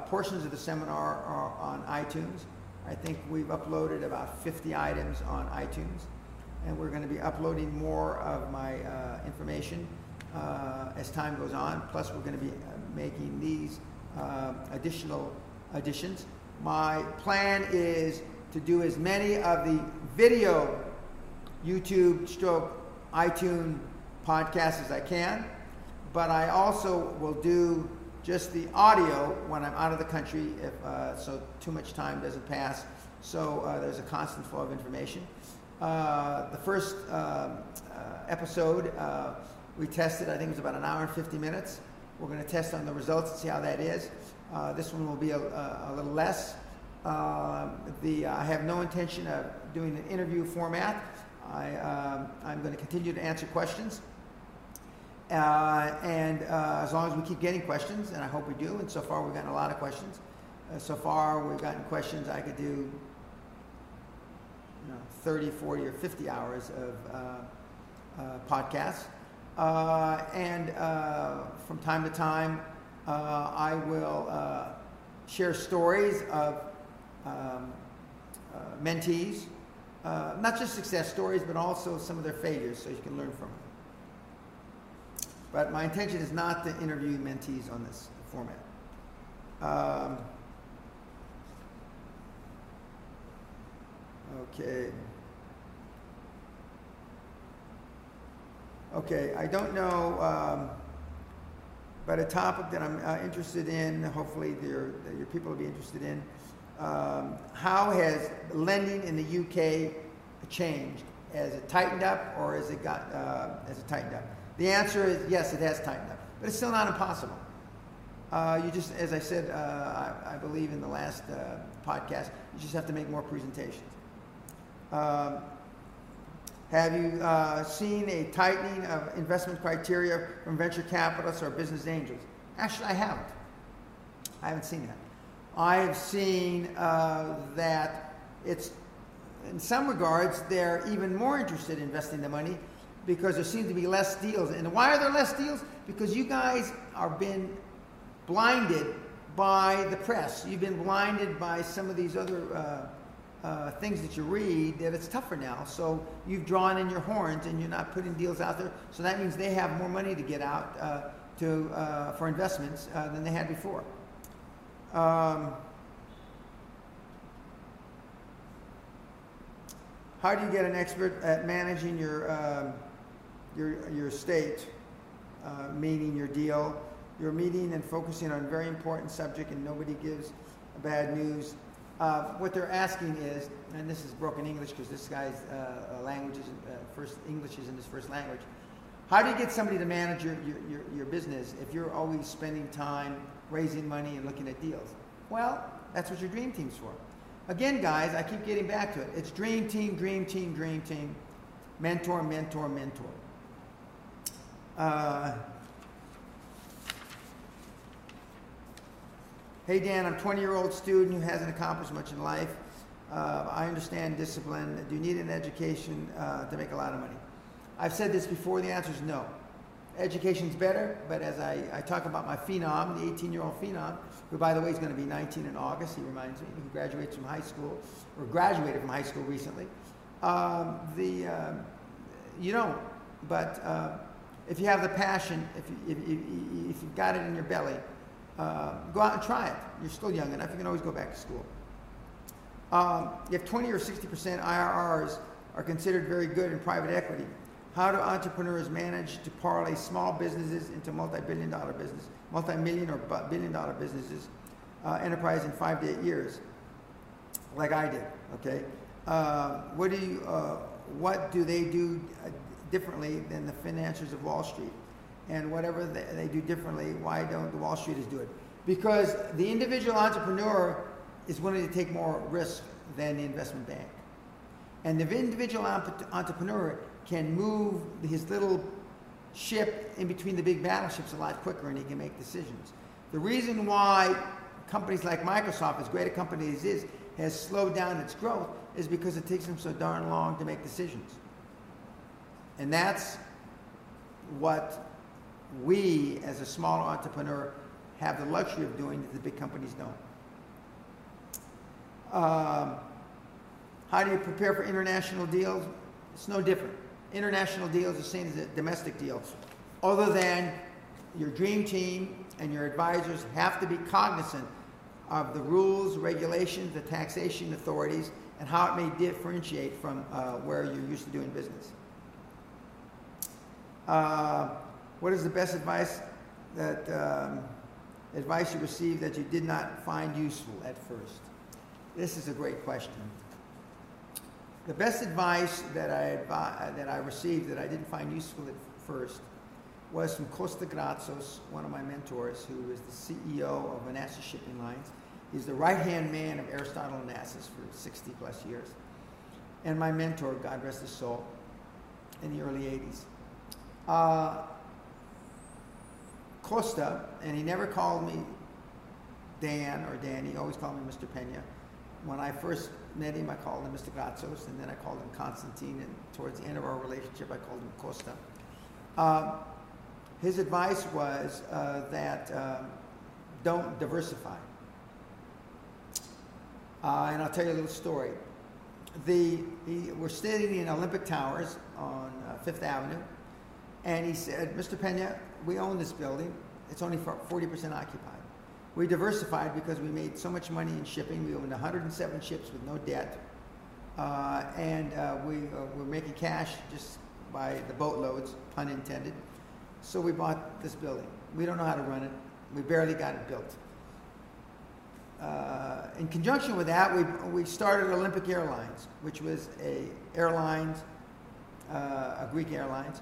portions of the seminar are on iTunes. I think we've uploaded about 50 items on iTunes, and we're going to be uploading more of my uh, information uh, as time goes on. Plus, we're going to be uh, making these uh, additional additions. My plan is to do as many of the video YouTube stroke iTunes podcasts as I can, but I also will do just the audio when I'm out of the country, if, uh, so too much time doesn't pass. So uh, there's a constant flow of information. Uh, the first um, uh, episode uh, we tested, I think it was about an hour and 50 minutes. We're going to test on the results and see how that is. Uh, this one will be a, a little less. the, I have no intention of doing an interview format. I, um, I'm going to continue to answer questions. Uh, and uh, as long as we keep getting questions, and I hope we do, and so far we've gotten a lot of questions. Uh, so far we've gotten questions I could do you know, 30, 40, or 50 hours of uh, uh, podcasts. Uh, and from time to time, I will share stories of um, mentees, not just success stories, but also some of their failures so you can learn from them. But my intention is not to interview mentees on this format. Um, okay. Okay, I don't know, um, but a topic that I'm uh, interested in, hopefully your, your people will be interested in. Um, how has lending in the UK changed? Has it tightened up or has it got, uh, has it tightened up? The answer is yes, it has tightened up, but it's still not impossible. Uh, you just, as I said, uh, I, I, believe in the last uh, podcast, you just have to make more presentations. Um, have you uh, seen a tightening of investment criteria from venture capitalists or business angels? Actually, I haven't. I haven't seen that. I have seen uh, that it's, in some regards, they're even more interested in investing the money because there seem to be less deals. And why are there less deals? Because you guys are been blinded by the press. You've been blinded by some of these other uh, uh, things that you read that it's tougher now. So you've drawn in your horns and you're not putting deals out there. So that means they have more money to get out uh, to, uh, for investments uh, than they had before. Um, how do you get an expert at managing your, um, your, your estate, uh, meaning your deal? You're meeting and focusing on a very important subject and nobody gives bad news. Uh, what they're asking is, and this is broken English because this guy's uh, uh language is uh, first English is in his first language. How do you get somebody to manage your, your, your, your business if you're always spending time raising money and looking at deals? Well, that's what your dream team's for. Again, guys, I keep getting back to it. It's dream team, dream team, dream team, mentor, mentor, mentor. Uh, Hey Dan, I'm a 20 year old student who hasn't accomplished much in life. Uh, I understand discipline. Do you need an education uh, to make a lot of money? I've said this before, the answer is no. Education's better, but as I, I talk about my phenom, the 18 year old phenom, who by the way is going to be 19 in August, he reminds me, who graduates from high school, or graduated from high school recently. Um, the, uh, you don't, but uh, if you have the passion, if, you, if, if, if you've got it in your belly, uh, go out and try it. You're still young enough. You can always go back to school. Um, if 20 or 60% IRRs are considered very good in private equity, how do entrepreneurs manage to parlay small businesses into multi-billion dollar business, multi-million or billion dollar businesses, uh, enterprise in five to eight years, like I did, okay? Uh, what do you, uh, what do they do uh, differently than the financiers of Wall Street? and whatever they, they do differently, why don't the Wall Streeters do it? Because the individual entrepreneur is willing to take more risk than the investment bank. And the individual entrepreneur can move his little ship in between the big battleships a lot quicker and he can make decisions. The reason why companies like Microsoft, as great a company as it is, has slowed down its growth is because it takes them so darn long to make decisions. And that's what we, as a small entrepreneur, have the luxury of doing that the big companies don't. Um, how do you prepare for international deals? It's no different. International deals are the same as domestic deals, other than your dream team and your advisors have to be cognizant of the rules, regulations, the taxation authorities, and how it may differentiate from uh, where you're used to doing business. Uh, what is the best advice that um, advice you received that you did not find useful at first? This is a great question. The best advice that I, that I received that I didn't find useful at first was from Costa Gratsos, one of my mentors, who is the CEO of Onassis Shipping Lines. He's the right-hand man of Aristotle Onassis for 60 plus years. And my mentor, God rest his soul, in the early 80s. Uh, Costa, and he never called me Dan or Danny, he always called me Mr. Pena. When I first met him, I called him Mr. Gratsos, and then I called him Constantine, and towards the end of our relationship, I called him Costa. Uh, his advice was uh, that uh, don't diversify. Uh, and I'll tell you a little story. The, he, we're standing in Olympic Towers on uh, Fifth Avenue, and he said, Mr. Pena, we own this building. It's only 40% occupied. We diversified because we made so much money in shipping. We owned 107 ships with no debt. Uh, and uh, we uh, were making cash just by the boatloads, pun intended. So we bought this building. We don't know how to run it. We barely got it built. Uh, in conjunction with that, we, we started Olympic Airlines, which was a airlines, uh, a Greek airlines,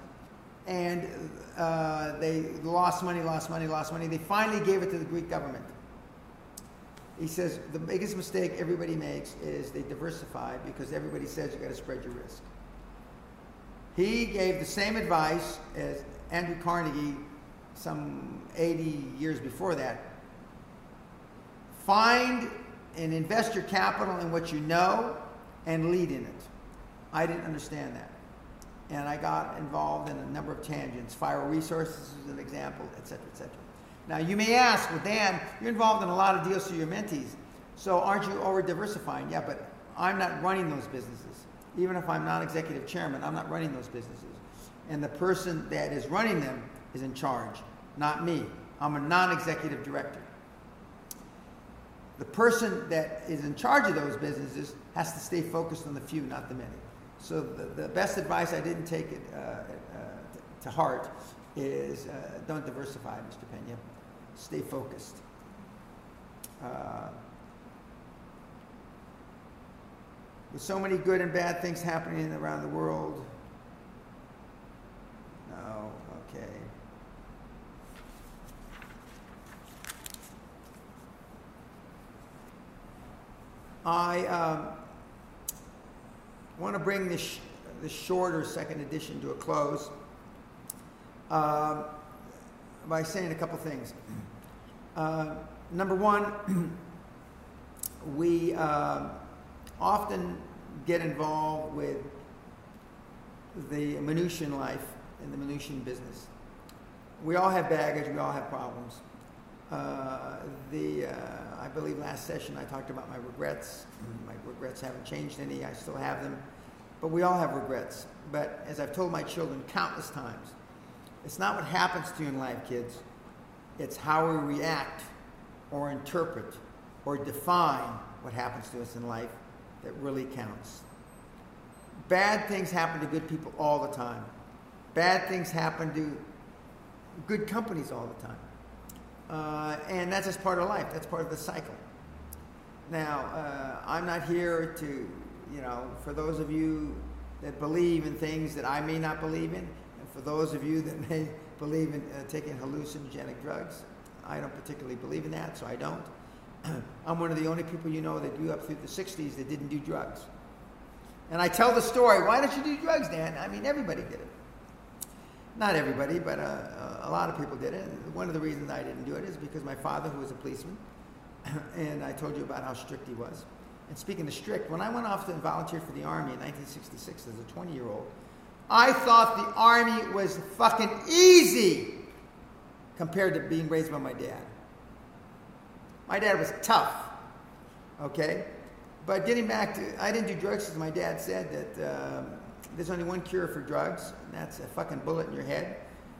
and uh, they lost money, lost money, lost money. They finally gave it to the Greek government. He says the biggest mistake everybody makes is they diversify because everybody says you got to spread your risk. He gave the same advice as Andrew Carnegie some 80 years before that. Find and invest your capital in what you know and lead in it. I didn't understand that. And I got involved in a number of tangents. Fire resources is an example, et cetera, et cetera. Now, you may ask, well, Dan, you're involved in a lot of deals through your mentees, so aren't you over diversifying? Yeah, but I'm not running those businesses. Even if I'm not executive chairman, I'm not running those businesses. And the person that is running them is in charge, not me. I'm a non executive director. The person that is in charge of those businesses has to stay focused on the few, not the many. So the, the best advice I didn't take it uh, uh, to heart is uh, don't diversify, Mr. Pena. Stay focused. With so many good and bad things happening around the world. No, okay. I um, want to bring this, this shorter second edition to a close uh, by saying a couple things. Uh, number one, we uh, often get involved with the Minutian life and the Minutian business. We all have baggage, we all have problems. Uh, the, uh, I believe last session I talked about my regrets. My regrets haven't changed any, I still have them. But we all have regrets. But as I've told my children countless times, it's not what happens to you in life, kids. It's how we react or interpret or define what happens to us in life that really counts. Bad things happen to good people all the time. Bad things happen to good companies all the time. Uh, and that's just part of life. That's part of the cycle. Now, uh, I'm not here to, you know, for those of you that believe in things that I may not believe in, and for those of you that may believe in uh, taking hallucinogenic drugs, I don't particularly believe in that, so I don't. I'm one of the only people you know that grew up through the 60s that didn't do drugs. And I tell the story, why don't you do drugs, Dan? I mean, everybody did it. Not everybody, but uh, a lot of people did it. And one of the reasons I didn't do it is because my father, who was a policeman, and I told you about how strict he was. And speaking of strict, when I went off to volunteer for the Army in 1966 as a 20 year old, I thought the Army was fucking easy compared to being raised by my dad. My dad was tough, okay? But getting back to, I didn't do drugs because my dad said that um, there's only one cure for drugs, and that's a fucking bullet in your head.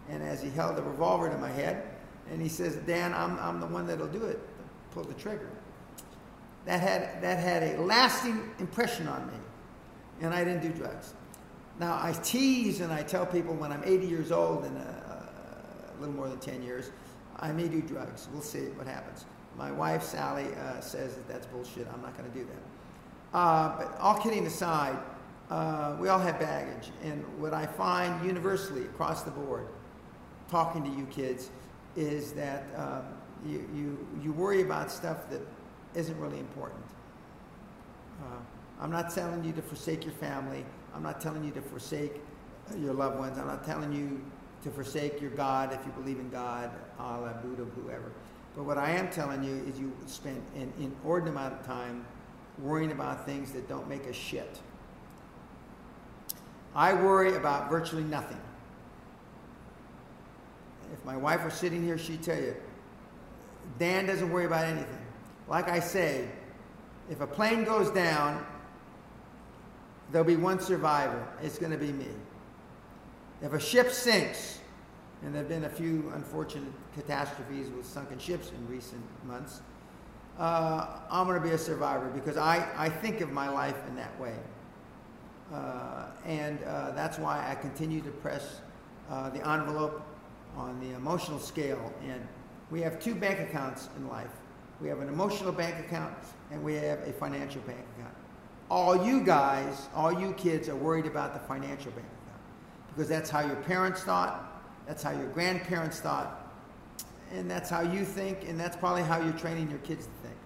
And as he held the revolver to my head, and he says, Dan, I'm, I'm the one that'll do it, pull the trigger. That had, that had a lasting impression on me, and I didn't do drugs. Now, I tease and I tell people when I'm 80 years old and uh, a little more than 10 years, I may do drugs. We'll see what happens. My wife, Sally, uh, says that that's bullshit. I'm not going to do that. Uh, but all kidding aside, uh, we all have baggage. And what I find universally across the board, talking to you kids, is that um, you, you, you worry about stuff that isn't really important. Uh, I'm not telling you to forsake your family. I'm not telling you to forsake your loved ones. I'm not telling you to forsake your God if you believe in God, Allah, Buddha, whoever. But what I am telling you is you spend an inordinate amount of time worrying about things that don't make a shit. I worry about virtually nothing. If my wife were sitting here, she'd tell you, Dan doesn't worry about anything. Like I say, if a plane goes down, there'll be one survivor. It's going to be me. If a ship sinks, and there have been a few unfortunate catastrophes with sunken ships in recent months, uh, I'm going to be a survivor because I, I think of my life in that way. Uh, and uh, that's why I continue to press uh, the envelope on the emotional scale. And we have two bank accounts in life we have an emotional bank account, and we have a financial bank account. All you guys, all you kids are worried about the financial bank account because that's how your parents thought, that's how your grandparents thought, and that's how you think, and that's probably how you're training your kids to think.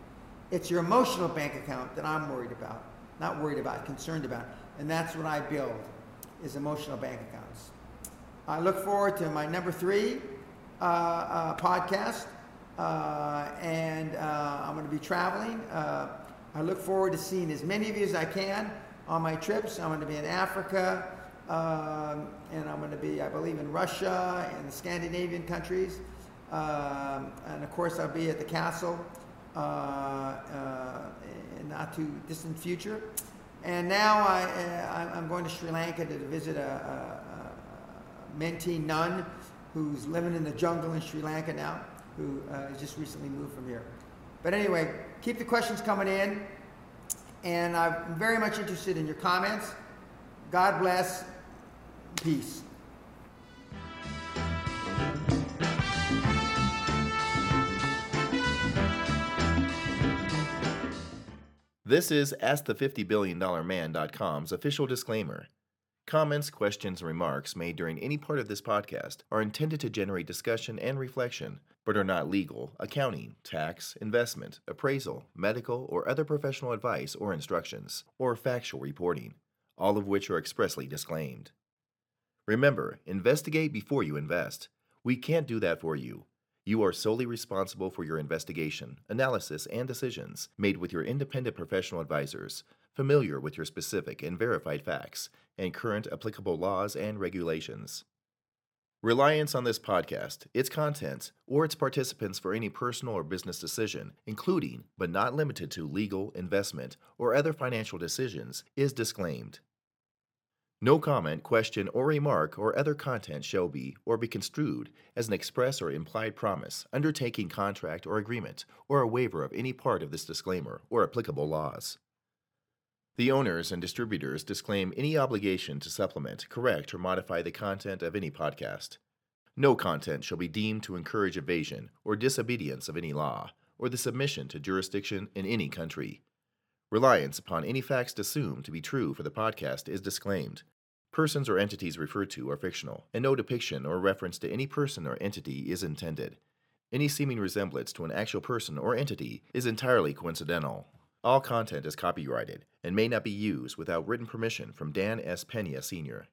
It's your emotional bank account that I'm worried about, not worried about, concerned about. And that's what I build, is emotional bank accounts. I look forward to my number three podcast, uh, and uh, I'm going to be traveling. Uh, I look forward to seeing as many of you as I can on my trips. I'm going to be in Africa, Um, and I'm going to be, I believe, in Russia and the Scandinavian countries. Um, and of course, I'll be at the castle uh, uh, in not too distant future. And now I, uh, I'm going to Sri Lanka to visit a, a, a Menti nun who's living in the jungle in Sri Lanka now, who uh, just recently moved from here. But anyway, keep the questions coming in. And I'm very much interested in your comments. God bless. Peace. This is AskThe50BillionDollarMan.com's official disclaimer. Comments, questions, and remarks made during any part of this podcast are intended to generate discussion and reflection, but are not legal, accounting, tax, investment, appraisal, medical, or other professional advice or instructions, or factual reporting, all of which are expressly disclaimed. Remember, investigate before you invest. We can't do that for you. You are solely responsible for your investigation, analysis, and decisions made with your independent professional advisors, familiar with your specific and verified facts, and current applicable laws and regulations. Reliance on this podcast, its contents, or its participants for any personal or business decision, including but not limited to legal, investment, or other financial decisions, is disclaimed. No comment, question, or remark or other content shall be or be construed as an express or implied promise, undertaking, contract, or agreement, or a waiver of any part of this disclaimer or applicable laws. The owners and distributors disclaim any obligation to supplement, correct, or modify the content of any podcast. No content shall be deemed to encourage evasion or disobedience of any law, or the submission to jurisdiction in any country. Reliance upon any facts assumed to be true for the podcast is disclaimed. Persons or entities referred to are fictional, and no depiction or reference to any person or entity is intended. Any seeming resemblance to an actual person or entity is entirely coincidental. All content is copyrighted and may not be used without written permission from Dan S. Pena Sr.